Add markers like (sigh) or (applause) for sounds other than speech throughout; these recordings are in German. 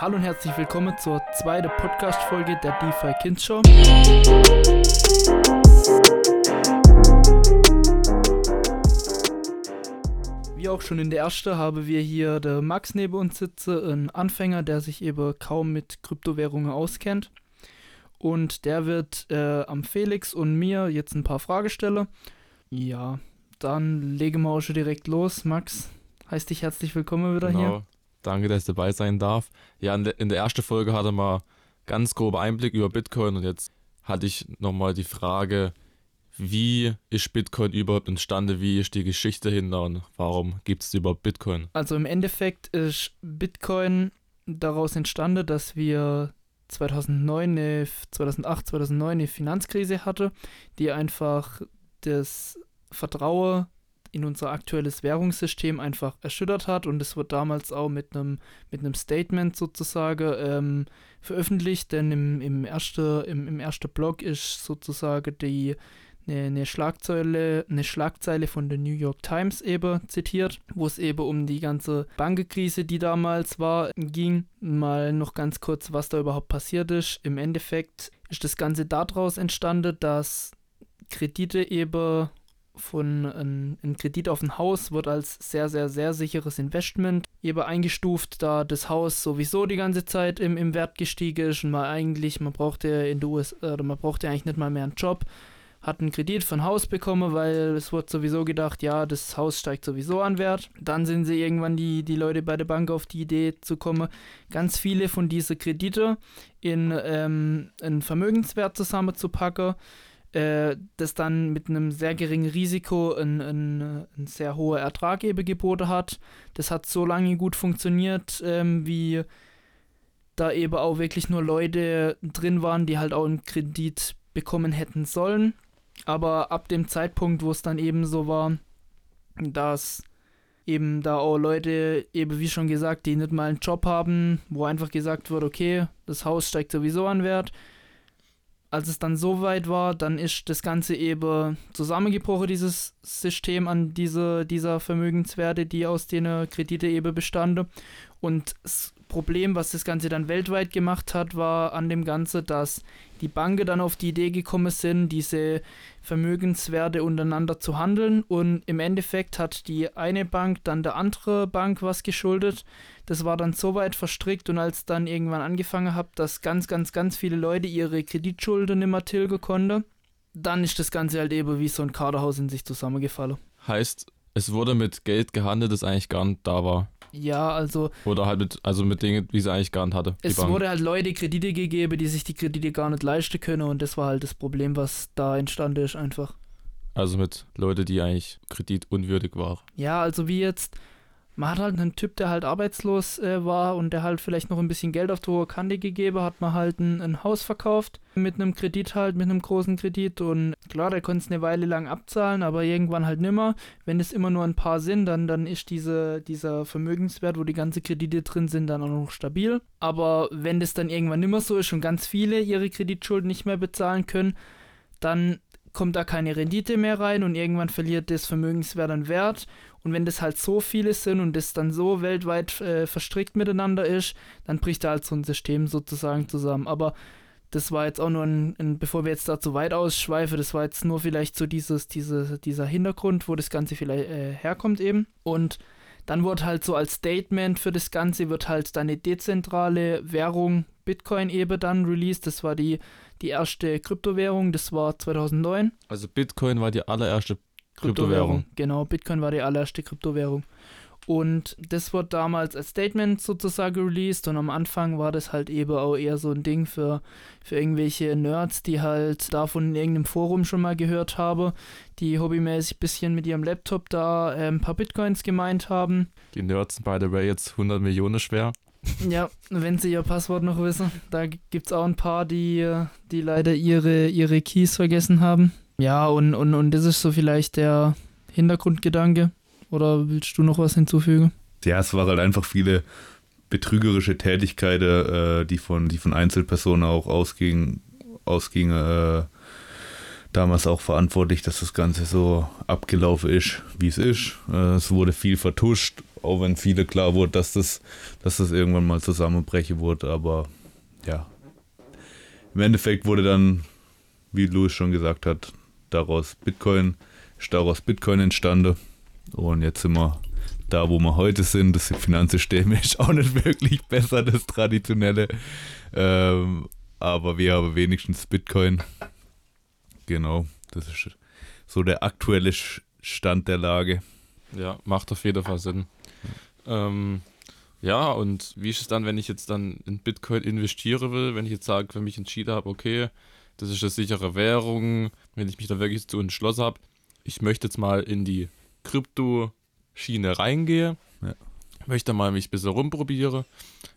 Hallo und herzlich willkommen zur zweiten Podcast-Folge der DeFi Kids Show. Wie auch schon in der ersten haben wir hier der Max neben uns sitzen, ein Anfänger, der sich eben kaum mit Kryptowährungen auskennt. Und der wird äh, am Felix und mir jetzt ein paar Fragen stellen. Ja, dann legen wir auch schon direkt los. Max, heißt dich herzlich willkommen wieder genau. hier. Danke, dass ich dabei sein darf. Ja, in der, ersten Folge hatte man ganz grober Einblick über Bitcoin und jetzt hatte ich nochmal die Frage, wie ist Bitcoin überhaupt entstanden? Wie ist die Geschichte hinter und warum gibt es überhaupt Bitcoin? Also im Endeffekt ist Bitcoin daraus entstanden, dass wir 2009, eine, 2008, 2009 eine Finanzkrise hatte, die einfach das Vertrauen in unser aktuelles Währungssystem einfach erschüttert hat und es wird damals auch mit einem mit einem Statement sozusagen ähm, veröffentlicht, denn im, im ersten im, im ersten Blog ist sozusagen die eine, eine Schlagzeile eine Schlagzeile von der New York Times eben zitiert, wo es eben um die ganze Bankenkrise, die damals war, ging. Mal noch ganz kurz, was da überhaupt passiert ist. Im Endeffekt ist das Ganze daraus entstanden, dass Kredite eben von ein, ein, Kredit auf ein Haus wird als sehr, sehr, sehr sicheres Investment eben eingestuft, da das Haus sowieso die ganze Zeit im, im Wert gestiegen ist und man eigentlich, man brauchte in der US oder man brauchte eigentlich nicht mal mehr einen Job, hat einen Kredit ein Haus bekommen, weil es wurde sowieso gedacht, ja, das Haus steigt sowieso an Wert. Dann sind sie irgendwann die, die Leute bei der Bank auf die Idee zu kommen, ganz viele von diesen Kredite in ähm, einen Vermögenswert zusammenzupacken äh, das dann mit einem sehr geringen Risiko einen, einen, einen sehr hohen Ertrag eben geboten hat. Das hat so lange gut funktioniert, ähm, wie da eben auch wirklich nur Leute drin waren, die halt auch einen Kredit bekommen hätten sollen. Aber ab dem Zeitpunkt, wo es dann eben so war, dass eben da auch Leute, eben wie schon gesagt, die nicht mal einen Job haben, wo einfach gesagt wird, okay, das Haus steigt sowieso an Wert, als es dann so weit war, dann ist das Ganze eben zusammengebrochen, dieses System an diese, dieser Vermögenswerte, die aus den Kredite eben bestanden. Und das Problem, was das Ganze dann weltweit gemacht hat, war an dem Ganze, dass die Banken dann auf die Idee gekommen sind, diese Vermögenswerte untereinander zu handeln. Und im Endeffekt hat die eine Bank dann der andere Bank was geschuldet. Das war dann so weit verstrickt und als dann irgendwann angefangen hat, dass ganz, ganz, ganz viele Leute ihre Kreditschulden mehr tilgen konnten, dann ist das Ganze halt eben wie so ein Kaderhaus in sich zusammengefallen. Heißt, es wurde mit Geld gehandelt, das eigentlich gar nicht da war. Ja, also. Oder halt mit, also mit Dingen, wie sie eigentlich gar nicht hatte. Es wurde halt Leute Kredite gegeben, die sich die Kredite gar nicht leisten können und das war halt das Problem, was da entstanden ist, einfach. Also mit Leuten, die eigentlich kreditunwürdig waren. Ja, also wie jetzt, man hat halt einen Typ, der halt arbeitslos äh, war und der halt vielleicht noch ein bisschen Geld auf die hohe Kante gegeben hat, man halt ein, ein Haus verkauft mit einem Kredit halt, mit einem großen Kredit und klar, der konnte es eine Weile lang abzahlen, aber irgendwann halt nimmer. Wenn es immer nur ein paar sind, dann, dann ist diese, dieser Vermögenswert, wo die ganzen Kredite drin sind, dann auch noch stabil. Aber wenn das dann irgendwann nimmer so ist und ganz viele ihre Kreditschulden nicht mehr bezahlen können, dann kommt da keine Rendite mehr rein und irgendwann verliert das Vermögenswert an Wert. Und wenn das halt so viele sind und das dann so weltweit äh, verstrickt miteinander ist, dann bricht da halt so ein System sozusagen zusammen. Aber das war jetzt auch nur ein, ein, bevor wir jetzt da zu weit ausschweifen, das war jetzt nur vielleicht so dieses, diese, dieser Hintergrund, wo das Ganze vielleicht äh, herkommt eben. Und dann wurde halt so als Statement für das Ganze, wird halt dann eine dezentrale Währung Bitcoin eben dann released. Das war die, die erste Kryptowährung, das war 2009. Also Bitcoin war die allererste Kryptowährung. Kryptowährung. Genau, Bitcoin war die allererste Kryptowährung. Und das wurde damals als Statement sozusagen released und am Anfang war das halt eben auch eher so ein Ding für, für irgendwelche Nerds, die halt davon in irgendeinem Forum schon mal gehört haben, die hobbymäßig ein bisschen mit ihrem Laptop da äh, ein paar Bitcoins gemeint haben. Die Nerds sind by the way jetzt 100 Millionen schwer. Ja, wenn sie ihr Passwort noch wissen. Da gibt es auch ein paar, die, die leider ihre, ihre Keys vergessen haben. Ja, und, und, und das ist so vielleicht der Hintergrundgedanke. Oder willst du noch was hinzufügen? Ja, es war halt einfach viele betrügerische Tätigkeiten, äh, die, von, die von Einzelpersonen auch ausgingen, ausging, äh, damals auch verantwortlich, dass das Ganze so abgelaufen ist, wie es ist. Äh, es wurde viel vertuscht, Auch wenn viele klar wurde, dass das, dass das irgendwann mal zusammenbrechen wurde, aber ja. Im Endeffekt wurde dann, wie Louis schon gesagt hat, daraus Bitcoin, ist daraus Bitcoin entstanden. Und jetzt sind wir da, wo wir heute sind. Das Finanzsystem (laughs) ist auch nicht wirklich besser, das traditionelle. Ähm, aber wir haben wenigstens Bitcoin. Genau, das ist so der aktuelle Stand der Lage. Ja, macht auf jeden Fall Sinn. Ähm, ja, und wie ist es dann, wenn ich jetzt dann in Bitcoin investieren will, wenn ich jetzt sage, für mich entschieden habe, okay, das ist eine sichere Währung, wenn ich mich da wirklich zu entschlossen habe, ich möchte jetzt mal in die Krypto-Schiene reingehe, ja. möchte mal mich ein bisschen rumprobiere,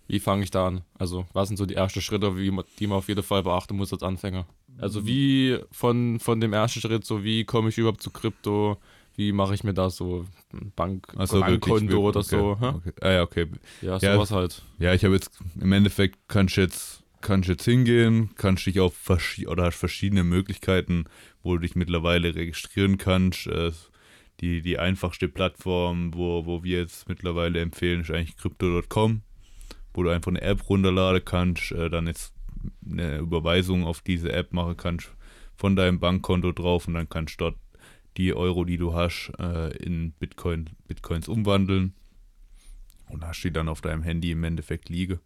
wie fange ich da an? Also, was sind so die ersten Schritte, wie die man auf jeden Fall beachten muss als Anfänger? Also, wie von, von dem ersten Schritt, so wie komme ich überhaupt zu Krypto? Wie mache ich mir da so ein Bank so, Bankkonto oder okay, so? Okay. Ah, ja, okay. Ja, sowas ja, halt. Ja, ich habe jetzt im Endeffekt kannst du jetzt, kannst jetzt hingehen, kannst dich auf verschiedene oder hast verschiedene Möglichkeiten, wo du dich mittlerweile registrieren kannst. Äh, die, die einfachste Plattform, wo, wo wir jetzt mittlerweile empfehlen, ist eigentlich crypto.com, wo du einfach eine App runterladen kannst, äh, dann jetzt eine Überweisung auf diese App machen kannst von deinem Bankkonto drauf und dann kannst du dort die Euro, die du hast, äh, in Bitcoin, Bitcoins umwandeln. Und hast die dann auf deinem Handy im Endeffekt liegen.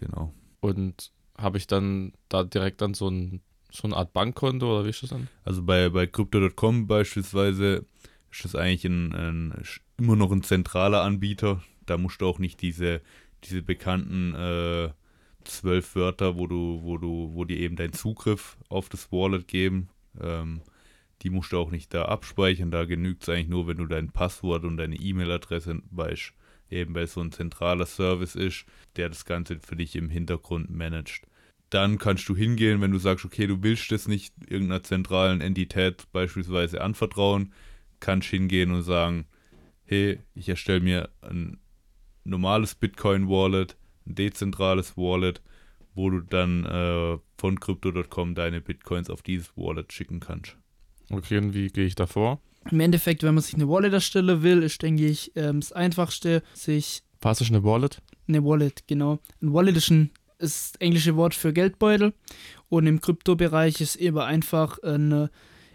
Genau. Und habe ich dann da direkt dann so, ein, so eine Art Bankkonto oder wie ist das dann? Also bei, bei Crypto.com beispielsweise ist das eigentlich ein, ein, immer noch ein zentraler Anbieter. Da musst du auch nicht diese, diese bekannten äh, zwölf Wörter, wo du, wo du, wo dir eben deinen Zugriff auf das Wallet geben. Ähm, die musst du auch nicht da abspeichern. Da genügt es eigentlich nur, wenn du dein Passwort und deine E-Mail-Adresse weißt. Eben weil so ein zentraler Service ist, der das Ganze für dich im Hintergrund managt. Dann kannst du hingehen, wenn du sagst, okay, du willst das nicht irgendeiner zentralen Entität beispielsweise anvertrauen, kannst hingehen und sagen, hey, ich erstelle mir ein normales Bitcoin-Wallet, ein dezentrales Wallet, wo du dann äh, von crypto.com deine Bitcoins auf dieses Wallet schicken kannst. Okay, und wie gehe ich da vor? Im Endeffekt, wenn man sich eine Wallet erstellen will, ist, denke ich, ähm, das Einfachste, sich. Was ist eine Wallet? Eine Wallet, genau. Ein Wallet ist, ein, ist das englische Wort für Geldbeutel. Und im Kryptobereich ist eben einfach eine,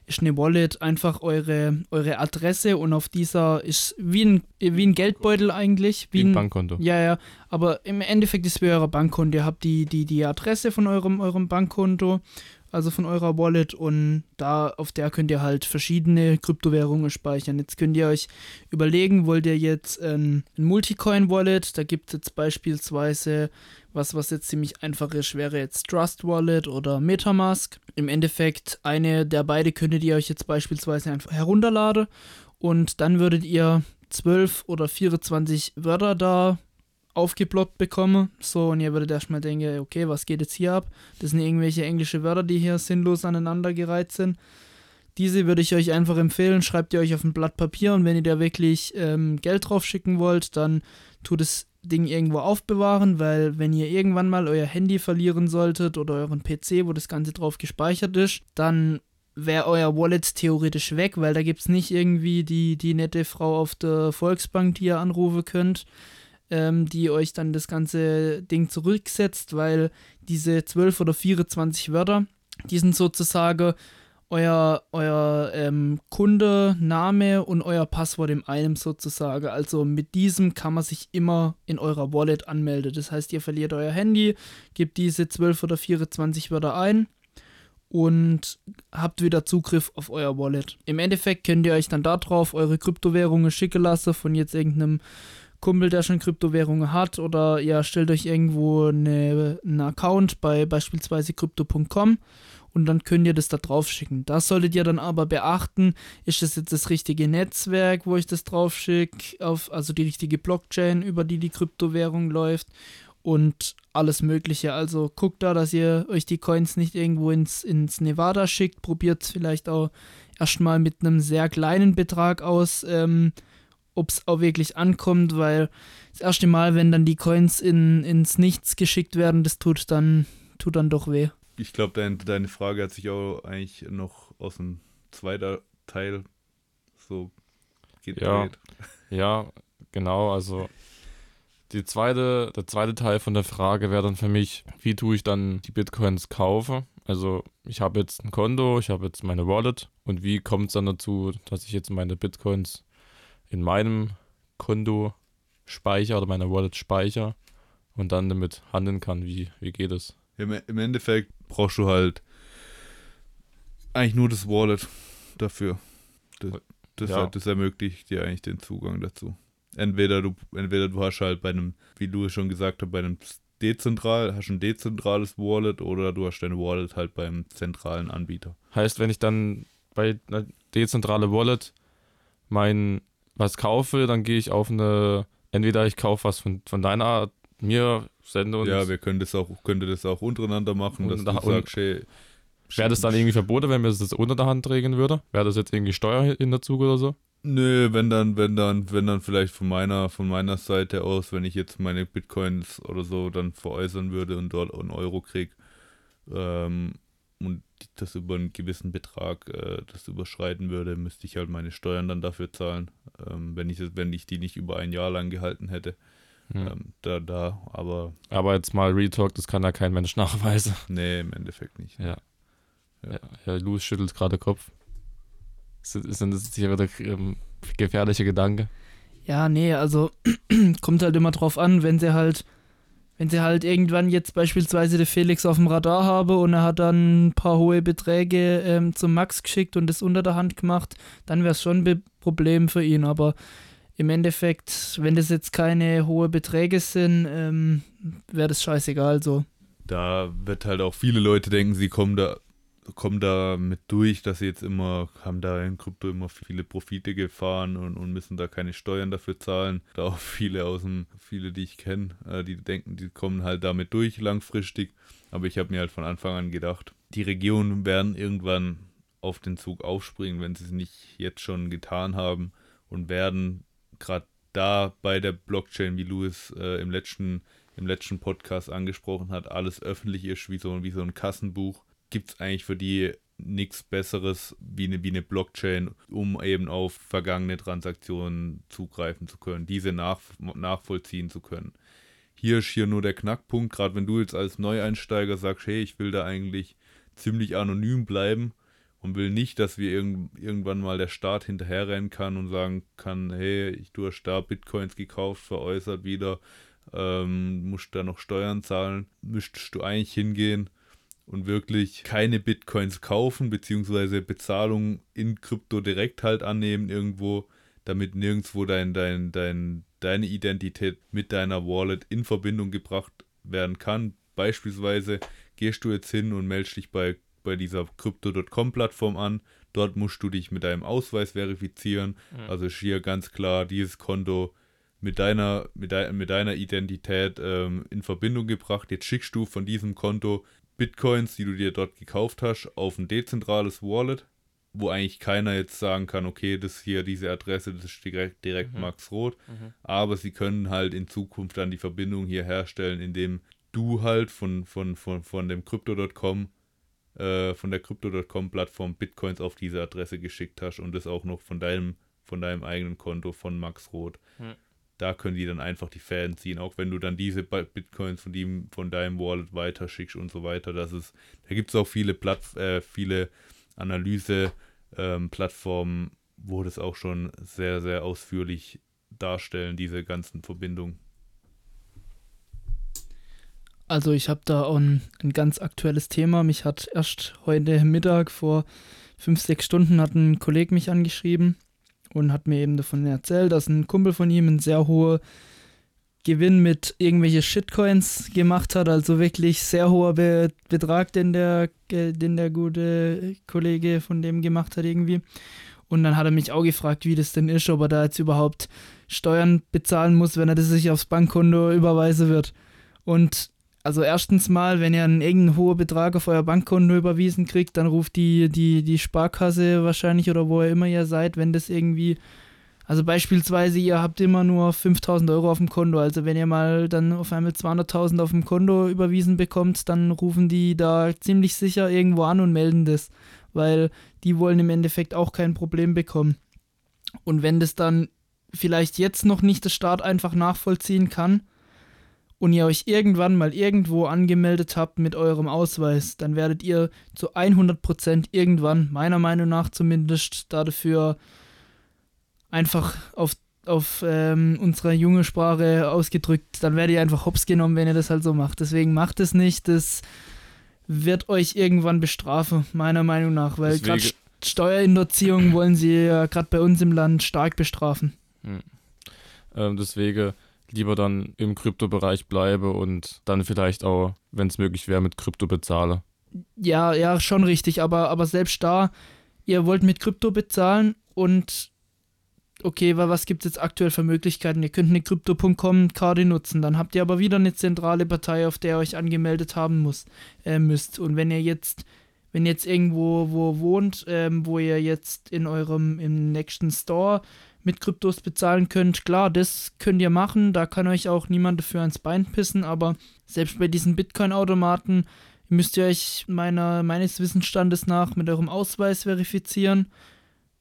ist eine Wallet einfach eure, eure Adresse und auf dieser ist wie ein, wie ein Geldbeutel eigentlich. Wie, wie ein, Bankkonto. Ja, ja. Aber im Endeffekt ist es wie euer Bankkonto. Ihr habt die, die, die Adresse von eurem, eurem Bankkonto also von eurer Wallet und da auf der könnt ihr halt verschiedene Kryptowährungen speichern. Jetzt könnt ihr euch überlegen, wollt ihr jetzt ein, ein Multicoin-Wallet, da gibt es jetzt beispielsweise was, was jetzt ziemlich einfach ist, wäre jetzt Trust Wallet oder Metamask. Im Endeffekt, eine der beide könntet ihr euch jetzt beispielsweise einfach herunterladen und dann würdet ihr 12 oder 24 Wörter da aufgeploppt bekomme. So, und ihr würdet erstmal denken, okay, was geht jetzt hier ab? Das sind irgendwelche englische Wörter, die hier sinnlos aneinandergereiht sind. Diese würde ich euch einfach empfehlen. Schreibt ihr euch auf ein Blatt Papier und wenn ihr da wirklich ähm, Geld drauf schicken wollt, dann tut das Ding irgendwo aufbewahren, weil wenn ihr irgendwann mal euer Handy verlieren solltet oder euren PC, wo das Ganze drauf gespeichert ist, dann wäre euer Wallet theoretisch weg, weil da gibt es nicht irgendwie die, die nette Frau auf der Volksbank, die ihr anrufen könnt ähm, die euch dann das ganze Ding zurücksetzt, weil diese 12 oder 24 Wörter, die sind sozusagen euer, euer ähm, Kunde, Name und euer Passwort in einem sozusagen. Also mit diesem kann man sich immer in eurer Wallet anmelden. Das heißt, ihr verliert euer Handy, gebt diese 12 oder 24 Wörter ein und habt wieder Zugriff auf euer Wallet. Im Endeffekt könnt ihr euch dann darauf eure Kryptowährungen schicken lassen von jetzt irgendeinem Kumpel, der schon Kryptowährungen hat, oder ihr stellt euch irgendwo eine, einen Account bei beispielsweise crypto.com und dann könnt ihr das da drauf schicken. Das solltet ihr dann aber beachten, ist das jetzt das richtige Netzwerk, wo ich das drauf schicke, also die richtige Blockchain, über die die Kryptowährung läuft und alles Mögliche. Also guckt da, dass ihr euch die Coins nicht irgendwo ins, ins Nevada schickt. Probiert vielleicht auch erstmal mit einem sehr kleinen Betrag aus. Ähm, ob es auch wirklich ankommt, weil das erste Mal, wenn dann die Coins in, ins Nichts geschickt werden, das tut dann, tut dann doch weh. Ich glaube, dein, deine Frage hat sich auch eigentlich noch aus dem zweiten Teil so gedreht. Ja, ja Genau, also die zweite, der zweite Teil von der Frage wäre dann für mich, wie tue ich dann die Bitcoins kaufe? Also ich habe jetzt ein Konto, ich habe jetzt meine Wallet und wie kommt es dann dazu, dass ich jetzt meine Bitcoins in meinem Konto speichere oder meiner Wallet speichere und dann damit handeln kann? Wie, wie geht es? Im, Im Endeffekt brauchst du halt eigentlich nur das Wallet dafür. Das, das, Ja. das ermöglicht dir eigentlich den Zugang dazu. Entweder du, entweder du hast halt bei einem, wie du es schon gesagt hast, bei einem dezentral, hast ein dezentrales Wallet oder du hast deine Wallet halt beim zentralen Anbieter. Heißt, wenn ich dann bei einer dezentrale Wallet mein was kaufe, dann gehe ich auf eine, entweder ich kaufe was von, von deiner Art, mir sende und ja, wir können das auch, könnte das auch untereinander machen, dass du sagst, hey, wäre das dann irgendwie verboten, wenn mir das unter der Hand regeln würde? Wäre das jetzt irgendwie Steuer in der Zug oder so? Nö, wenn dann, wenn dann, wenn dann vielleicht von meiner, von meiner Seite aus, wenn ich jetzt meine Bitcoins oder so dann veräußern würde und dort einen Euro krieg ähm, und das über einen gewissen Betrag äh, das überschreiten würde, müsste ich halt meine Steuern dann dafür zahlen, ähm, wenn ich wenn ich die nicht über ein Jahr lang gehalten hätte. Hm. Ähm, da, da, aber Aber jetzt mal Retalk, das kann ja kein Mensch (laughs) nachweisen. nee, im Endeffekt nicht. Ja. Ja. Ja, Herr Luz schüttelt gerade Kopf. Sind, sind das jetzt hier wieder ähm, gefährliche Gedanke? Ja, nee, also (clears throat) kommt halt immer drauf an, wenn sie halt, wenn sie halt irgendwann jetzt beispielsweise den Felix auf dem Radar habe und er hat dann ein paar hohe Beträge ähm, zum Max geschickt und das unter der Hand gemacht, dann wäre es schon ein Problem für ihn. Aber im Endeffekt, wenn das jetzt keine hohe Beträge sind, ähm, wäre das scheißegal so. da wird halt auch viele Leute denken, sie kommen da kommen da mit durch, dass sie jetzt immer, haben da in Krypto immer viele Profite gefahren und, und müssen da keine Steuern dafür zahlen. Da auch viele aus dem, viele, die ich kenne, äh, die denken, die kommen halt damit durch langfristig. Aber ich habe mir halt von Anfang an gedacht, die Regionen werden irgendwann auf den Zug aufspringen, wenn sie es nicht jetzt schon getan haben und werden gerade da bei der Blockchain, wie Louis äh, im letzten im letzten Podcast angesprochen hat, alles öffentlich ist, wie so, wie so ein Kassenbuch, gibt es eigentlich für die nichts Besseres wie eine, wie eine Blockchain, um eben auf vergangene Transaktionen zugreifen zu können, diese nach, nachvollziehen zu können. Hier ist hier nur der Knackpunkt, gerade wenn du jetzt als Neueinsteiger sagst, hey, ich will da eigentlich ziemlich anonym bleiben und will nicht, dass wir irgend, irgendwann mal der Staat hinterherrennen kann und sagen kann, hey, ich, du hast da Bitcoins gekauft, veräußert wieder, ähm, musst da noch Steuern zahlen, müsstest du eigentlich hingehen und wirklich keine Bitcoins kaufen, beziehungsweise Bezahlung in Krypto direkt halt annehmen irgendwo, damit nirgendwo dein, dein, dein, deine Identität mit deiner Wallet in Verbindung gebracht werden kann. Beispielsweise gehst du jetzt hin und meldest dich bei, bei dieser Crypto.com-Plattform an. Dort musst du dich mit deinem Ausweis verifizieren. Also ist hier ganz klar dieses Konto mit deiner, mit, dei mit deiner Identität ähm, in Verbindung gebracht. Jetzt schickst du von diesem Konto Bitcoins, die du dir dort gekauft hast, auf ein dezentrales Wallet, wo eigentlich keiner jetzt sagen kann, okay, das hier, diese Adresse, das ist direkt, direkt Mhm. Max Roth. Aber sie können halt in Zukunft dann die Verbindung hier herstellen, indem du halt von, von, von, von dem Crypto.com, äh, von der Crypto.com-Plattform Bitcoins auf diese Adresse geschickt hast und das auch noch von deinem, von deinem eigenen Konto von Max Roth. Hm. Da können die dann einfach die Fäden ziehen, auch wenn du dann diese Bi- Bitcoins von, dem, von deinem Wallet weiterschickst und so weiter. Das ist, da gibt es auch viele, Platt, äh, viele Analyse-Plattformen, wo das auch schon sehr, sehr ausführlich darstellen, diese ganzen Verbindungen. Also ich habe da ein, ein ganz aktuelles Thema. Mich hat erst heute Mittag vor fünf, sechs Stunden hat ein Kollege mich angeschrieben und hat mir eben davon erzählt, dass ein Kumpel von ihm einen sehr hohen Gewinn mit irgendwelche Shitcoins gemacht hat. Also wirklich sehr hoher Be Betrag, den der, ge- den der gute Kollege von dem gemacht hat irgendwie. Und dann hat er mich auch gefragt, wie das denn ist, ob er da jetzt überhaupt Steuern bezahlen muss, wenn er das sich aufs Bankkonto überweisen wird. Und also erstens mal, wenn ihr einen irgendeinen hohen Betrag auf euer Bankkonto überwiesen kriegt, dann ruft die, die, die Sparkasse wahrscheinlich oder wo ihr immer ihr seid, wenn das irgendwie, also beispielsweise ihr habt immer nur 5000 Euro auf dem Konto, also wenn ihr mal dann auf einmal 200.000 auf dem Konto überwiesen bekommt, dann rufen die da ziemlich sicher irgendwo an und melden das, weil die wollen im Endeffekt auch kein Problem bekommen. Und wenn das dann vielleicht jetzt noch nicht der Staat einfach nachvollziehen kann und ihr euch irgendwann mal irgendwo angemeldet habt mit eurem Ausweis, dann werdet ihr zu 100% irgendwann, meiner Meinung nach zumindest, dafür einfach auf, auf ähm, unsere junge Sprache ausgedrückt, dann werdet ihr einfach hops genommen, wenn ihr das halt so macht. Deswegen macht es nicht, das wird euch irgendwann bestrafen, meiner Meinung nach, weil gerade Steuerhinterziehung wollen sie ja gerade bei uns im Land stark bestrafen. Ähm, deswegen lieber dann im Kryptobereich bleibe und dann vielleicht auch, wenn es möglich wäre, mit Krypto bezahle. Ja, ja, schon richtig, aber, aber selbst da, ihr wollt mit Krypto bezahlen und okay, wa- was gibt es jetzt aktuell für Möglichkeiten? Ihr könnt eine Crypto.com-Karte nutzen, dann habt ihr aber wieder eine zentrale Partei, auf der ihr euch angemeldet haben muss, äh, müsst. Und wenn ihr jetzt, wenn ihr jetzt irgendwo wo wohnt, ähm, wo ihr jetzt in eurem im nächsten Store mit Kryptos bezahlen könnt, klar, das könnt ihr machen, da kann euch auch niemand dafür ans Bein pissen, aber selbst bei diesen Bitcoin-Automaten müsst ihr euch meiner, meines Wissensstandes nach mit eurem Ausweis verifizieren.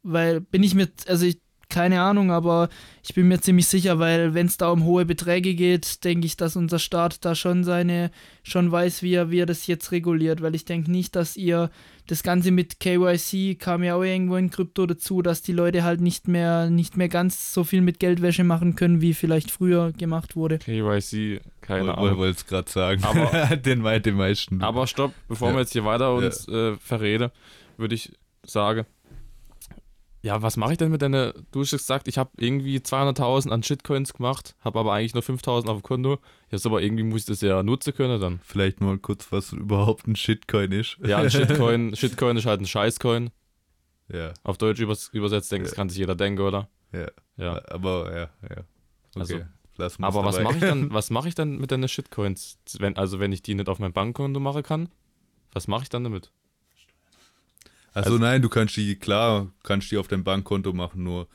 Weil bin ich mir, also ich, keine Ahnung, aber ich bin mir ziemlich sicher, weil wenn es da um hohe Beträge geht, denke ich, dass unser Staat da schon seine, schon weiß, wie er, wie er das jetzt reguliert, weil ich denke nicht, dass ihr das Ganze mit KYC kam ja auch irgendwo in Krypto dazu, dass die Leute halt nicht mehr, nicht mehr ganz so viel mit Geldwäsche machen können, wie vielleicht früher gemacht wurde. KYC, keine Woll- Ahnung. Wollte es gerade sagen. Aber- (laughs) den, meisten. Aber stopp, bevor Ja. wir jetzt hier weiter uns äh, verreden, würde ich sagen, ja, was mache ich denn mit deiner, du hast gesagt, ich habe irgendwie 200.000 an Shitcoins gemacht, habe aber eigentlich nur 5.000 auf dem Konto. Jetzt aber irgendwie muss ich das ja nutzen können dann. Vielleicht mal kurz, was überhaupt ein Shitcoin ist. Ja, ein Shitcoin, (laughs) Shitcoin ist halt ein Scheißcoin. ja, Auf Deutsch übers, übersetzt, denke ich, das kann sich jeder denken, oder? ja. Ja. Aber ja, ja. Okay. Also, Lass Aber was mache ich dann, (laughs) was mache ich dann mit deinen Shitcoins? Wenn, also wenn ich die nicht auf mein Bankkonto machen kann, was mache ich dann damit? Also, Also- nein, du kannst die, klar, kannst die auf dein Bankkonto machen, nur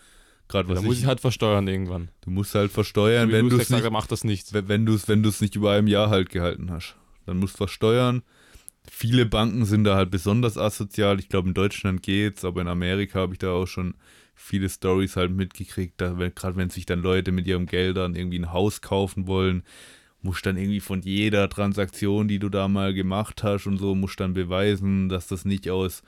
gerade Da was muss ich, ich halt versteuern irgendwann. du musst halt versteuern, wenn du du es nicht, macht das nicht. wenn du es wenn du's nicht über einem Jahr halt gehalten hast. Dann musst du versteuern. Viele Banken sind da halt besonders asozial. Ich glaube, in Deutschland geht's, aber in Amerika habe ich da auch schon viele Stories halt mitgekriegt, da wenn, gerade wenn sich dann Leute mit ihrem Geld dann irgendwie ein Haus kaufen wollen, musst dann irgendwie von jeder Transaktion, die du da mal gemacht hast und so, musst dann beweisen, dass das nicht aus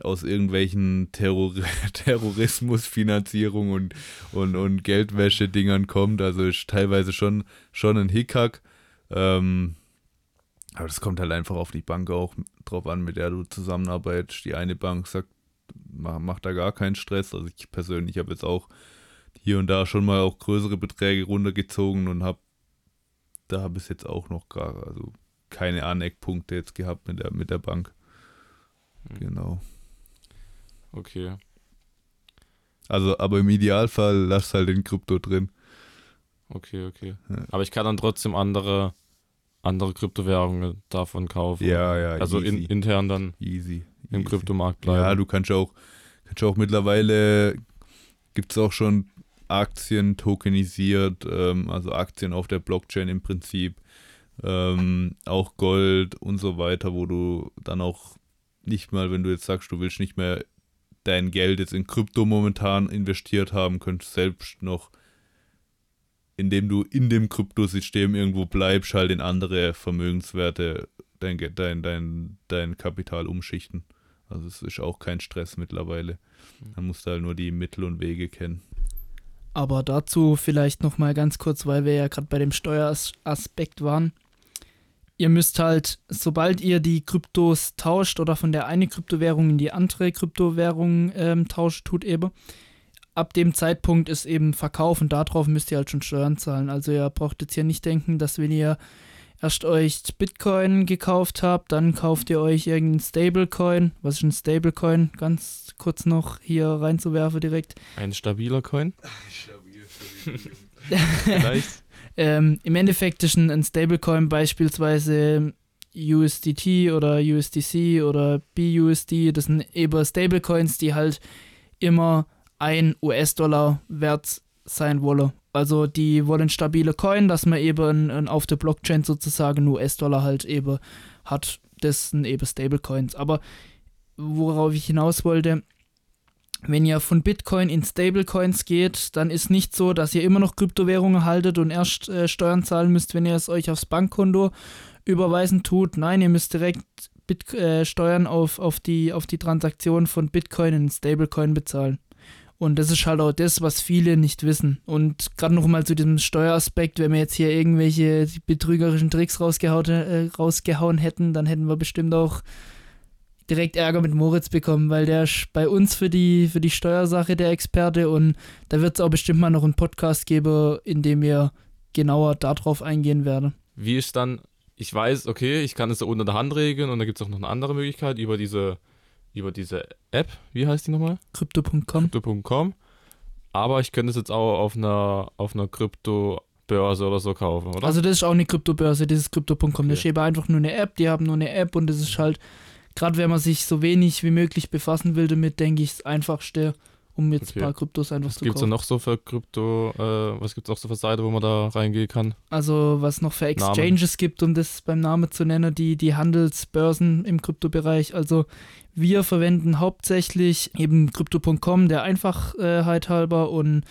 aus irgendwelchen Terror (laughs) Terrorismusfinanzierung und, und, und Geldwäsche-Dingern kommt. Also ist teilweise schon, schon ein Hickhack. Ähm, aber das kommt halt einfach auf die Bank auch drauf an, mit der du zusammenarbeitest. Die eine Bank sagt, mach, mach da gar keinen Stress. Also ich persönlich habe jetzt auch hier und da schon mal auch größere Beträge runtergezogen und habe da ich jetzt auch noch gar, also keine Aneckpunkte jetzt gehabt mit der, mit der Bank. Hm. Genau. Okay. Also, aber im Idealfall lass halt den Krypto drin. Okay, okay. Ja. Aber ich kann dann trotzdem andere, andere Kryptowährungen davon kaufen. Ja, ja, Also in, intern dann easy. im easy. Kryptomarkt bleiben. Ja, du kannst auch, kannst auch mittlerweile, gibt es auch schon Aktien tokenisiert, ähm, also Aktien auf der Blockchain im Prinzip, ähm, auch Gold und so weiter, wo du dann auch nicht mal, wenn du jetzt sagst, du willst nicht mehr dein Geld jetzt in Krypto momentan investiert haben, könntest selbst noch, indem du in dem Kryptosystem irgendwo bleibst, halt in andere Vermögenswerte dein, dein, dein, dein Kapital umschichten. Also es ist auch kein Stress mittlerweile. Man muss da halt nur die Mittel und Wege kennen. Aber dazu vielleicht noch mal ganz kurz, weil wir ja gerade bei dem Steueraspekt waren. Ihr müsst halt, sobald ihr die Kryptos tauscht oder von der eine Kryptowährung in die andere Kryptowährung ähm, tauscht, tut eben, ab dem Zeitpunkt ist eben Verkauf und darauf müsst ihr halt schon Steuern zahlen. Also ihr braucht jetzt hier nicht denken, dass wenn ihr erst euch Bitcoin gekauft habt, dann kauft ihr euch irgendeinen Stablecoin. Was ist ein Stablecoin? Ganz kurz noch hier reinzuwerfen direkt. Ein stabiler Coin? (laughs) Vielleicht? Ähm, Im Endeffekt ist ein, Stablecoin beispielsweise USDT oder USDC oder BUSD. Das sind eben Stablecoins, die halt immer ein US-Dollar wert sein wollen. Also die wollen stabile Coin, dass man eben auf der Blockchain sozusagen US-Dollar halt eben hat. Das sind eben Stablecoins. Aber worauf ich hinaus wollte, wenn ihr von Bitcoin in Stablecoins geht, dann ist nicht so, dass ihr immer noch Kryptowährungen haltet und erst äh, Steuern zahlen müsst, wenn ihr es euch aufs Bankkonto überweisen tut. Nein, ihr müsst direkt Bit äh, Steuern auf, auf, die, auf die Transaktion von Bitcoin in Stablecoin bezahlen. Und das ist halt auch das, was viele nicht wissen. Und gerade nochmal zu diesem Steueraspekt, wenn wir jetzt hier irgendwelche betrügerischen Tricks rausgehauen, äh, rausgehauen hätten, dann hätten wir bestimmt auch direkt Ärger mit Moritz bekommen, weil der ist bei uns für die, für die Steuersache der Experte und da wird es auch bestimmt mal noch einen Podcast geben, in dem wir genauer darauf eingehen werden. Wie ist dann, ich weiß, okay, ich kann es so unter der Hand regeln und da gibt es auch noch eine andere Möglichkeit über diese, über diese App, wie heißt die nochmal? Crypto.com. Crypto.com. Aber ich könnte es jetzt auch auf einer, auf einer Kryptobörse oder so kaufen, oder? Also das ist auch eine Kryptobörse, dieses Crypto.com. Okay. Das ist eben einfach nur eine App, die haben nur eine App und das ist halt, gerade wenn man sich so wenig wie möglich befassen will damit, denke ich, das Einfachste, um jetzt Okay. ein paar Kryptos einfach was zu gibt es da kaufen. noch so für Krypto, äh, was gibt es auch so für Seiten, wo man da reingehen kann? Also was noch für Exchanges gibt, um das beim Namen zu nennen, die, die Handelsbörsen im Kryptobereich. Also wir verwenden hauptsächlich eben Crypto.com, der Einfachheit halber und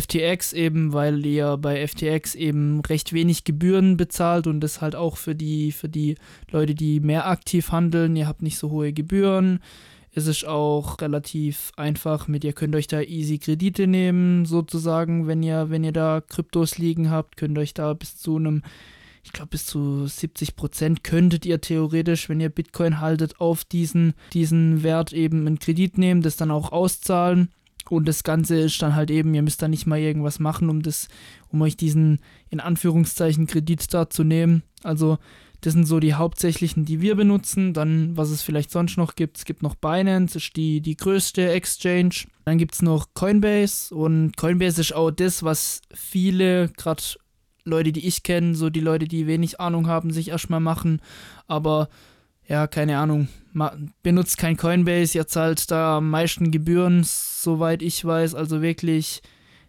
FTX eben, weil ihr bei FTX eben recht wenig Gebühren bezahlt und das halt auch für die, für die Leute, die mehr aktiv handeln. Ihr habt nicht so hohe Gebühren. Es ist auch relativ einfach mit, ihr könnt euch da easy Kredite nehmen, sozusagen, wenn ihr, wenn ihr da Kryptos liegen habt, könnt euch da bis zu einem, ich glaube bis zu 70 Prozent könntet ihr theoretisch, wenn ihr Bitcoin haltet, auf diesen, diesen Wert eben einen Kredit nehmen, das dann auch auszahlen. Und das Ganze ist dann halt eben, ihr müsst da nicht mal irgendwas machen, um das, um euch diesen in Anführungszeichen Kredit da zu nehmen. Also das sind so die hauptsächlichen, die wir benutzen. Dann, was es vielleicht sonst noch gibt, es gibt noch Binance, ist die, die größte Exchange. Dann gibt es noch Coinbase und Coinbase ist auch das, was viele, gerade Leute, die ich kenne, so die Leute, die wenig Ahnung haben, sich erstmal machen. Aber ja, keine Ahnung, benutzt kein Coinbase, ihr zahlt da am meisten Gebühren, soweit ich weiß. Also wirklich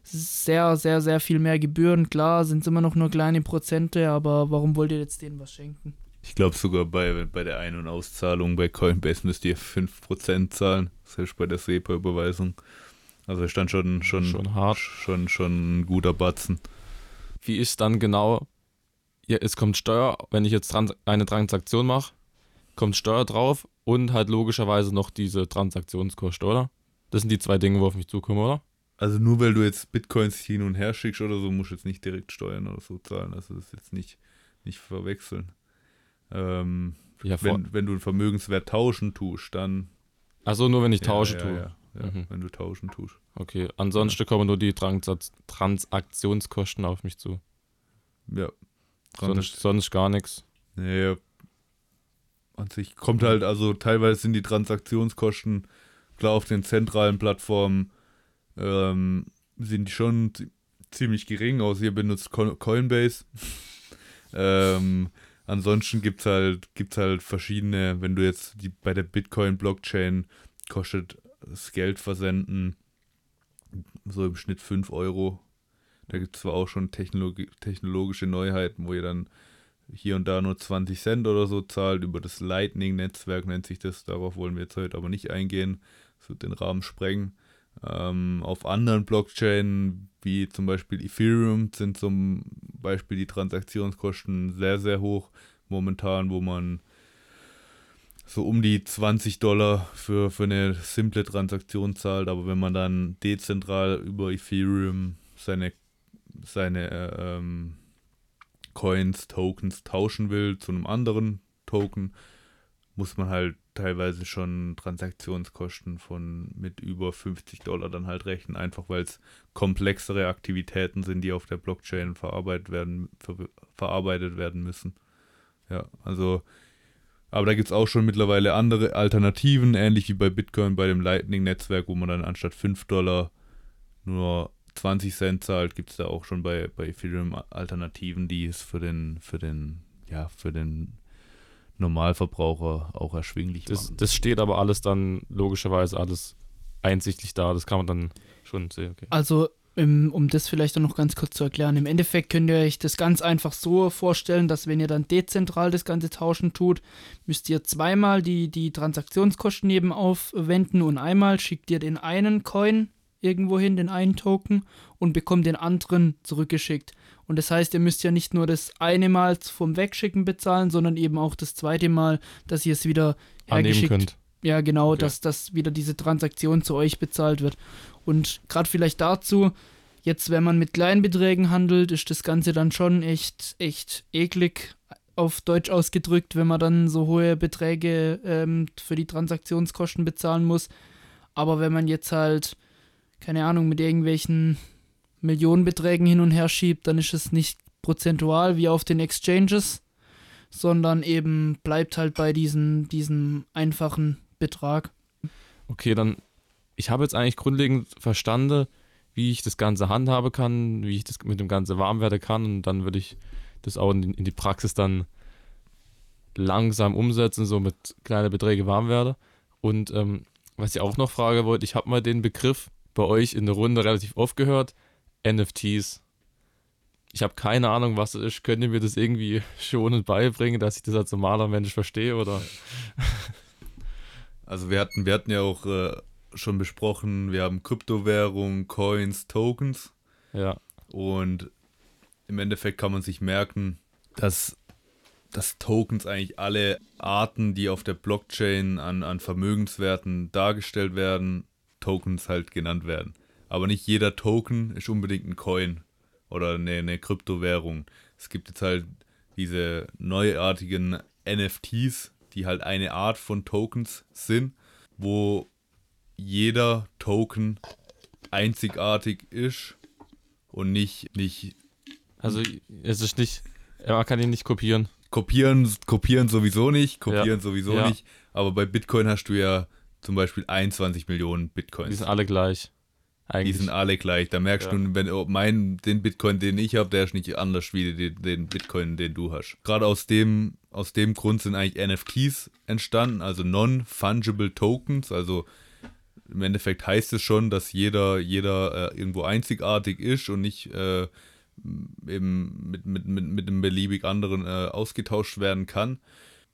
sehr, sehr, sehr viel mehr Gebühren. Klar, sind es immer noch nur kleine Prozente, aber warum wollt ihr jetzt denen was schenken? Ich glaube sogar bei, bei der Ein- und Auszahlung bei Coinbase müsst ihr 5% zahlen, selbst bei der SEPA-Überweisung. Also ist dann schon, schon, Schon hart. Schon, schon ein guter Batzen. Wie ist dann genau, ja, es kommt Steuer, wenn ich jetzt trans eine Transaktion mache, kommt Steuer drauf und halt logischerweise noch diese Transaktionskosten, oder? Das sind die zwei Dinge, wo auf mich zukommen, oder? Also nur weil du jetzt Bitcoins hin und her schickst oder so, musst du jetzt nicht direkt Steuern oder so zahlen. Also das ist jetzt nicht, nicht verwechseln. Ähm, Ja, wenn, wenn du einen Vermögenswert tauschen tust, dann. also nur wenn ich Ja, tausche ja, tue. Ja, ja, Mhm. wenn du tauschen tust. Okay, ansonsten kommen nur die Transakt Transaktionskosten auf mich zu. Ja. Sonst, sonst gar nichts. Nee, an sich kommt halt, also teilweise sind die Transaktionskosten, klar auf den zentralen Plattformen, ähm, sind die schon zi- ziemlich gering, außer ihr benutzt Co Coinbase. (laughs) ähm, ansonsten gibt es halt, gibt's halt verschiedene, wenn du jetzt die, bei der Bitcoin-Blockchain kostet das Geld versenden so im Schnitt 5 Euro. Da gibt es zwar auch schon Technologi technologische Neuheiten, wo ihr dann hier und da nur 20 Cent oder so zahlt. Über das Lightning-Netzwerk nennt sich das. Darauf wollen wir jetzt heute aber nicht eingehen. Das wird den Rahmen sprengen. Ähm, auf anderen Blockchainen, wie zum Beispiel Ethereum, sind zum Beispiel die Transaktionskosten sehr, sehr hoch momentan, wo man so um die 20 Dollar für, für eine simple Transaktion zahlt. Aber wenn man dann dezentral über Ethereum seine, seine äh, ähm, Coins, Tokens tauschen will zu einem anderen Token, muss man halt teilweise schon Transaktionskosten von mit über 50 Dollar dann halt rechnen, einfach weil es komplexere Aktivitäten sind, die auf der Blockchain verarbeitet werden, ver verarbeitet werden müssen. Ja, also, aber da gibt es auch schon mittlerweile andere Alternativen, ähnlich wie bei Bitcoin bei dem Lightning-Netzwerk, wo man dann anstatt 5 Dollar nur 20 Cent zahlt, gibt es da auch schon bei, bei Ethereum Alternativen, die es für den, für den, ja, für den Normalverbraucher auch erschwinglich Das, machen. das steht aber alles dann logischerweise alles einsichtlich da. Das kann man dann schon sehen. Okay. Also Um, das vielleicht auch noch ganz kurz zu erklären. Im Endeffekt könnt ihr euch das ganz einfach so vorstellen, dass wenn ihr dann dezentral das Ganze tauschen tut, müsst ihr zweimal die, die Transaktionskosten eben aufwenden und einmal schickt ihr den einen Coin irgendwo hin, den einen Token, und bekommt den anderen zurückgeschickt. Und das heißt, ihr müsst ja nicht nur das eine Mal vom Wegschicken bezahlen, sondern eben auch das zweite Mal, dass ihr es wieder Annehmen könnt. Ja, genau, Okay. dass, dass wieder diese Transaktion zu euch bezahlt wird. Und gerade vielleicht dazu, jetzt wenn man mit kleinen Beträgen handelt, ist das Ganze dann schon echt, echt eklig auf Deutsch ausgedrückt, wenn man dann so hohe Beträge ähm, für die Transaktionskosten bezahlen muss. Aber wenn man jetzt halt, keine Ahnung, mit irgendwelchen Millionenbeträgen hin und her schiebt, dann ist es nicht prozentual wie auf den Exchanges, sondern eben bleibt halt bei diesen, diesem einfachen Betrag. Okay, dann, ich habe jetzt eigentlich grundlegend verstanden, wie ich das Ganze handhaben kann, wie ich das mit dem Ganze warm werden kann und dann würde ich das auch in die, in die Praxis dann langsam umsetzen, so mit kleinen Beträgen warm werde. Und ähm, was ich auch noch fragen wollte, ich habe mal den Begriff bei euch in der Runde relativ oft gehört, NFTs. Ich habe keine Ahnung, was es ist. Könnt ihr mir das irgendwie (laughs) schonend beibringen, dass ich das als normaler Mensch verstehe? Oder? (laughs) Also wir hatten, wir hatten ja auch äh, schon besprochen, wir haben Kryptowährungen, Coins, Tokens Ja. und im Endeffekt kann man sich merken, dass, dass Tokens eigentlich alle Arten, die auf der Blockchain an, an Vermögenswerten dargestellt werden, Tokens halt genannt werden. Aber nicht jeder Token ist unbedingt ein Coin oder eine, eine Kryptowährung. Es gibt jetzt halt diese neuartigen NFTs, die halt eine Art von Tokens sind, wo jeder Token einzigartig ist und nicht, nicht Also es ist nicht, man kann ihn nicht kopieren. kopieren, kopieren sowieso nicht, kopieren Ja. sowieso Ja. nicht. Aber bei Bitcoin hast du ja zum Beispiel 21 Millionen Die Bitcoins. sind alle gleich. Die Eigentlich. sind alle gleich. Da merkst Ja. du, wenn oh, mein, den Bitcoin, den ich habe, der ist nicht anders wie den, den Bitcoin, den du hast. Gerade aus dem, aus dem Grund sind eigentlich NFTs entstanden, also Non-Fungible Tokens. Also im Endeffekt heißt es schon, dass jeder, jeder äh, irgendwo einzigartig ist und nicht äh, eben mit, mit, mit, mit einem beliebig anderen äh, ausgetauscht werden kann.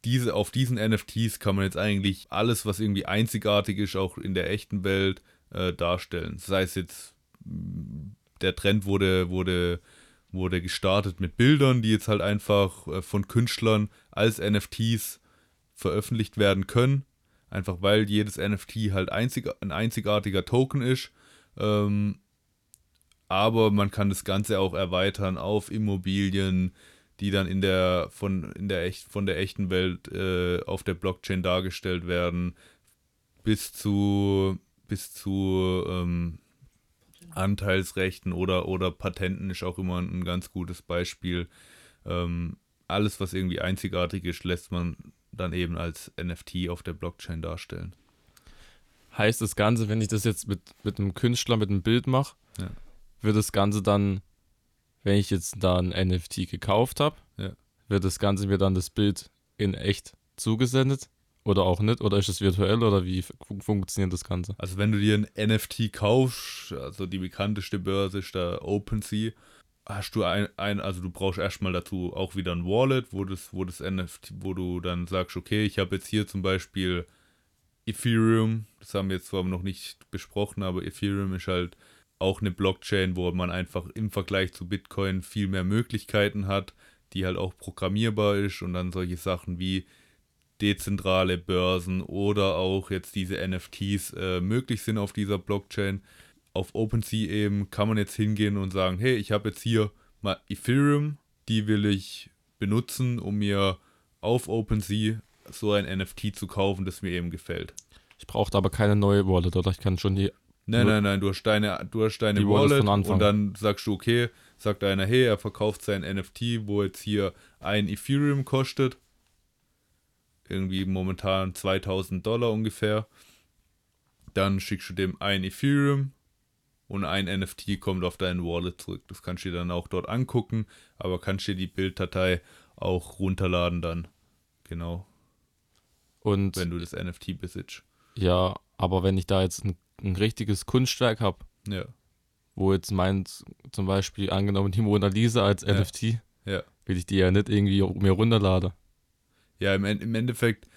Diese, auf diesen NFTs kann man jetzt eigentlich alles, was irgendwie einzigartig ist, auch in der echten Welt, äh, darstellen. Sei es jetzt, mh, der Trend wurde, wurde, wurde gestartet mit Bildern, die jetzt halt einfach äh, von Künstlern als NFTs veröffentlicht werden können. Einfach weil jedes NFT halt einzig, ein einzigartiger Token ist. Ähm, aber man kann das Ganze auch erweitern auf Immobilien, die dann in der von in der echt von der echten Welt äh, auf der Blockchain dargestellt werden, bis zu bis zu ähm, Anteilsrechten oder oder Patenten ist auch immer ein ganz gutes Beispiel. Ähm, alles, was irgendwie einzigartig ist, lässt man dann eben als NFT auf der Blockchain darstellen. Heißt das Ganze, wenn ich das jetzt mit, mit einem Künstler, mit einem Bild mache, Ja. wird das Ganze dann, wenn ich jetzt da ein NFT gekauft habe, Ja. wird das Ganze mir dann das Bild in echt zugesendet? Oder auch nicht? Oder ist es virtuell? Oder wie fun funktioniert das Ganze? Also wenn du dir ein NFT kaufst, also die bekannteste Börse ist da OpenSea, hast du ein, ein also du brauchst erstmal dazu auch wieder ein Wallet, wo das, wo das NFT, wo du dann sagst, okay, ich habe jetzt hier zum Beispiel Ethereum, das haben wir jetzt zwar noch nicht besprochen, aber Ethereum ist halt auch eine Blockchain, wo man einfach im Vergleich zu Bitcoin viel mehr Möglichkeiten hat, die halt auch programmierbar ist und dann solche Sachen wie dezentrale Börsen oder auch jetzt diese NFTs äh, möglich sind auf dieser Blockchain. Auf OpenSea eben kann man jetzt hingehen und sagen, hey, ich habe jetzt hier mal Ethereum, die will ich benutzen, um mir auf OpenSea so ein NFT zu kaufen, das mir eben gefällt. Ich brauche aber keine neue Wallet, oder? Ich kann schon die. Nein, nein, nein, du hast deine, du hast deine Wallet Wallet und dann sagst du, okay, sagt einer, hey, er verkauft sein NFT, wo jetzt hier ein Ethereum kostet. Irgendwie momentan 2000 Dollar ungefähr. Dann schickst du dem ein Ethereum und ein NFT kommt auf deinen Wallet zurück. Das kannst du dir dann auch dort angucken, aber kannst dir die Bilddatei auch runterladen dann. Genau, Und wenn du das NFT besitzt. ja, aber wenn ich da jetzt ein, ein richtiges Kunstwerk habe, Ja. wo jetzt meint, zum Beispiel angenommen die Mona Lisa als Ja. NFT, Ja. will ich die ja nicht irgendwie mir runterladen. Ja, im, im Endeffekt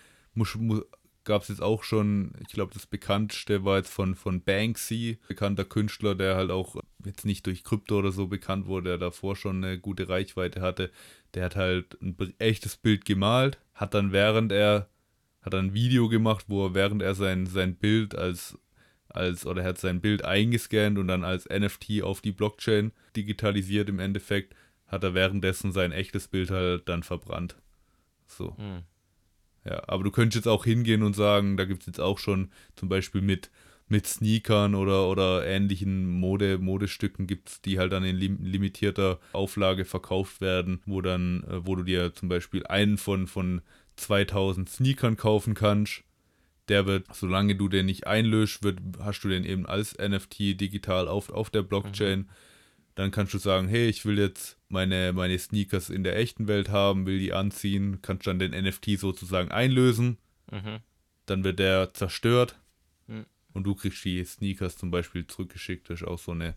gab es jetzt auch schon, ich glaube, das bekannteste war jetzt von, von Banksy, bekannter Künstler, der halt auch jetzt nicht durch Krypto oder so bekannt wurde, der davor schon eine gute Reichweite hatte. Der hat halt ein echtes Bild gemalt, hat dann während er, hat dann ein Video gemacht, wo er während er sein, sein Bild als, als, oder er hat sein Bild eingescannt und dann als NFT auf die Blockchain digitalisiert im Endeffekt, hat er währenddessen sein echtes Bild halt dann verbrannt. So. Hm. Ja, aber du könntest jetzt auch hingehen und sagen, da gibt es jetzt auch schon zum Beispiel mit, mit Sneakern oder, oder ähnlichen Mode, Modestücken gibt's, die halt dann in lim limitierter Auflage verkauft werden, wo dann, äh, wo du dir zum Beispiel einen von, von 2000 Sneakern kaufen kannst. Der wird, solange du den nicht einlöst, wird, hast du den eben als NFT digital auf, auf der Blockchain. Dann kannst du sagen, hey, ich will jetzt meine, meine Sneakers in der echten Welt haben, will die anziehen, kannst dann den NFT sozusagen einlösen, Mhm. dann wird der zerstört Mhm. und du kriegst die Sneakers zum Beispiel zurückgeschickt. Das ist auch so eine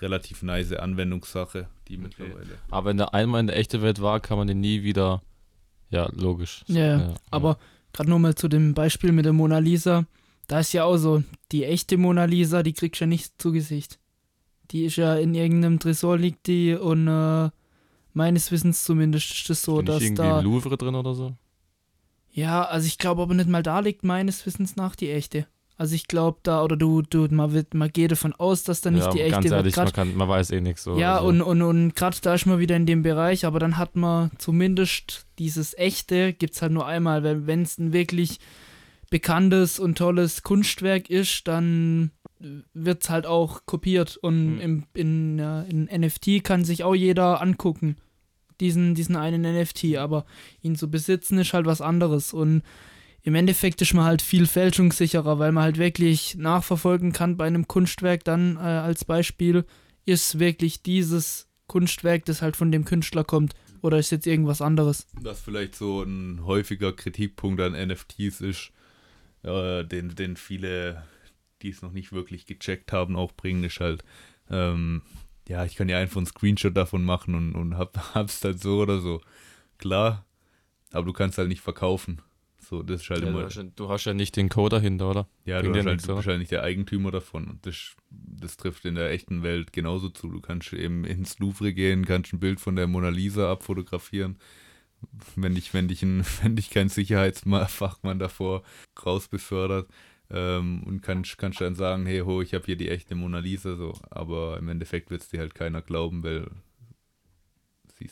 relativ nice Anwendungssache, die mittlerweile. Aber wenn der einmal in der echten Welt war, kann man den nie wieder. Ja, logisch. Ja, ja. aber gerade nur mal zu dem Beispiel mit der Mona Lisa. Da ist ja auch so, die echte Mona Lisa, die kriegst du ja nicht zu Gesicht. Die ist ja in irgendeinem Tresor liegt die und äh, meines Wissens zumindest ist es so, ich dass irgendwie da. im Louvre drin oder so? Ja, also ich glaube aber nicht mal da liegt meines Wissens nach die echte. Also ich glaube da, oder du, du, man, wird, man geht davon aus, dass da nicht ja, die echte ganz ehrlich, Grad- man, kann, man weiß eh nichts so. ja, also. und, und, und gerade da ist man wieder in dem Bereich, aber dann hat man zumindest dieses echte, gibt es halt nur einmal, weil wenn es ein wirklich bekanntes und tolles Kunstwerk ist, dann wird es halt auch kopiert und Mhm. im, in, ja, in NFT kann sich auch jeder angucken, diesen, diesen einen NFT, aber ihn zu besitzen ist halt was anderes und im Endeffekt ist man halt viel fälschungssicherer, weil man halt wirklich nachverfolgen kann bei einem Kunstwerk dann äh, als Beispiel, ist wirklich dieses Kunstwerk, das halt von dem Künstler kommt oder ist jetzt irgendwas anderes. Was vielleicht so ein häufiger Kritikpunkt an NFTs ist, äh, den, den viele, die es noch nicht wirklich gecheckt haben, auch bringen, ist halt, ähm, ja, ich kann ja einfach einen Screenshot davon machen und, und hab, (laughs) hab's dann so oder so. Klar, aber du kannst halt nicht verkaufen. So, das ist halt ja, immer. du, hast ja, du hast ja nicht den Code dahinter, oder? Ja, du, hast halt, nichts, du bist halt nicht der Eigentümer davon. Und das, das trifft in der echten Welt genauso zu. Du kannst eben ins Louvre gehen, kannst ein Bild von der Mona Lisa abfotografieren. Wenn dich, wenn dich, ein, (laughs) wenn dich kein Sicherheitsfachmann davor rausbefördert ähm, und kannst, kannst dann sagen, hey, ho, ich habe hier die echte Mona Lisa. So. Aber im Endeffekt wird es dir halt keiner glauben, weil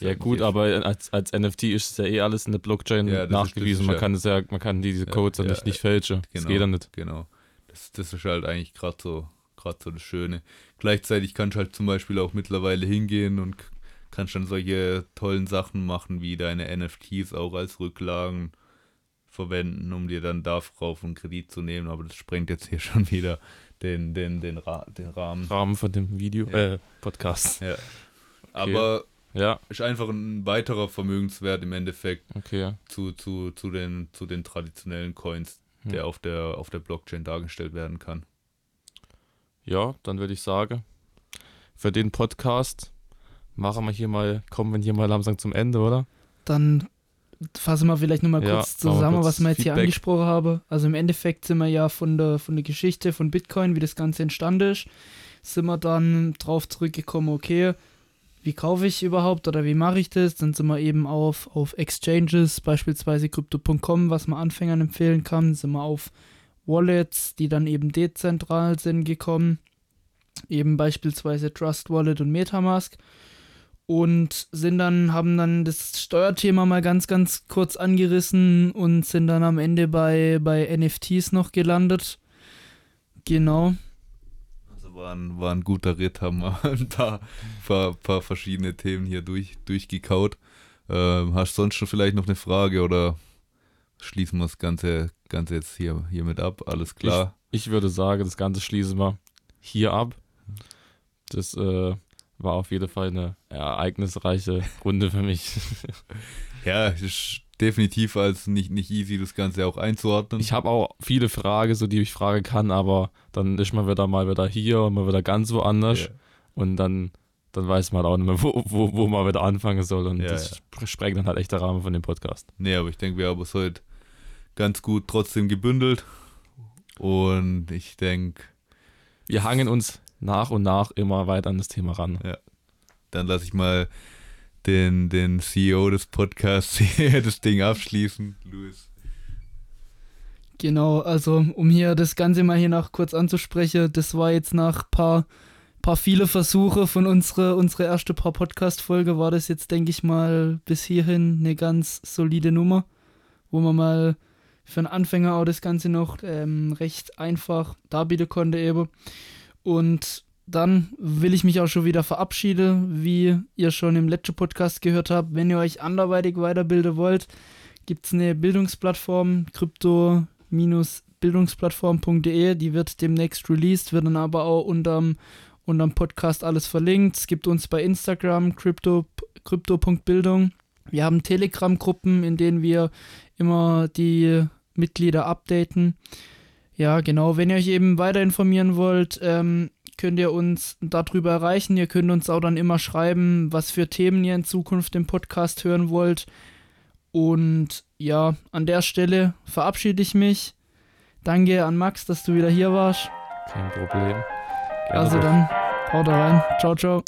Ja gut, aber als, als NFT ist es ja eh alles in der Blockchain Ja, das nachgewiesen. das man kann es ja, man kann diese Codes ja, ja, nicht, nicht fälschen. Das genau. geht ja nicht. Genau. Das, das ist halt eigentlich gerade so, gerade so das Schöne. Gleichzeitig kannst du halt zum Beispiel auch mittlerweile hingehen und kannst dann solche tollen Sachen machen, wie deine NFTs auch als Rücklagen verwenden, um dir dann darauf einen Kredit zu nehmen. Aber das sprengt jetzt hier (laughs) schon wieder den, den, den, Ra den Rahmen. Rahmen von dem Video, Ja. äh, Podcast. Ja. Aber Ja, ist einfach ein weiterer Vermögenswert im Endeffekt okay. zu, zu, zu, den, zu den traditionellen Coins, Hm. der auf der, auf der Blockchain dargestellt werden kann. Ja, dann würde ich sagen, für den Podcast machen wir hier mal, kommen wir hier mal langsam zum Ende, oder? Dann fassen wir vielleicht nochmal Ja, kurz zusammen, kurz was wir jetzt hier Feedback. angesprochen haben. Also im Endeffekt sind wir ja von der, von der Geschichte von Bitcoin, wie das Ganze entstanden ist, sind wir dann drauf zurückgekommen, okay, wie kaufe ich überhaupt oder wie mache ich das? Dann sind wir eben auf, auf Exchanges, beispielsweise Crypto.com, was man Anfängern empfehlen kann, sind wir auf Wallets, die dann eben dezentral sind, gekommen. Eben beispielsweise Trust Wallet und Metamask und sind dann, haben dann das Steuerthema mal ganz, ganz kurz angerissen und sind dann am Ende bei, bei NFTs noch gelandet. Genau. War ein, war ein guter Ritt, haben wir (laughs) ein paar, paar, paar verschiedene Themen hier durch, durchgekaut. Ähm, hast sonst schon vielleicht noch eine Frage oder schließen wir das Ganze, Ganze jetzt hier, hiermit ab? Alles klar? Ich würde sagen, das Ganze schließen wir hier ab. Das äh, war auf jeden Fall eine ereignisreiche Runde für mich. Ja, (laughs) ist definitiv als nicht, nicht easy, das Ganze auch einzuordnen. Ich habe auch viele Fragen, so die ich fragen kann, aber dann ist man wieder mal wieder hier und mal wieder ganz woanders. Ja. Und dann, dann weiß man halt auch nicht mehr, wo, wo, wo man wieder anfangen soll. Und Ja, das sprengt dann halt echt der Rahmen von dem Podcast. Nee, aber ich denke, wir haben es heute ganz gut trotzdem gebündelt. Und ich denke, Wir hangen uns nach und nach immer weiter an das Thema ran. dann lasse ich mal den, den CEO des Podcasts hier das Ding abschließen. Luis. Genau, also um hier das Ganze mal hier nach kurz anzusprechen, das war jetzt nach paar, paar viele Versuche von unserer unsere erste paar Podcast-Folge, war das jetzt, denke ich mal, bis hierhin eine ganz solide Nummer, wo man mal für einen Anfänger auch das Ganze noch ähm, recht einfach darbieten konnte eben. Und dann will ich mich auch schon wieder verabschieden, wie ihr schon im letzten Podcast gehört habt. Wenn ihr euch anderweitig weiterbilden wollt, gibt es eine Bildungsplattform, krypto-bildungsplattform.de, die wird demnächst released, wird dann aber auch unterm, unterm Podcast alles verlinkt. Es gibt uns bei Instagram krypto, krypto.bildung. Wir haben Telegram-Gruppen, in denen wir immer die Mitglieder updaten. Ja, genau. Wenn ihr euch eben weiter informieren wollt, ähm, könnt ihr uns darüber erreichen. Ihr könnt uns auch dann immer schreiben, was für Themen ihr in Zukunft im Podcast hören wollt. Und ja, an der Stelle verabschiede ich mich. Danke an Max, dass du wieder hier warst. Kein Problem. Gerne Also dann, haut rein. Ciao, ciao.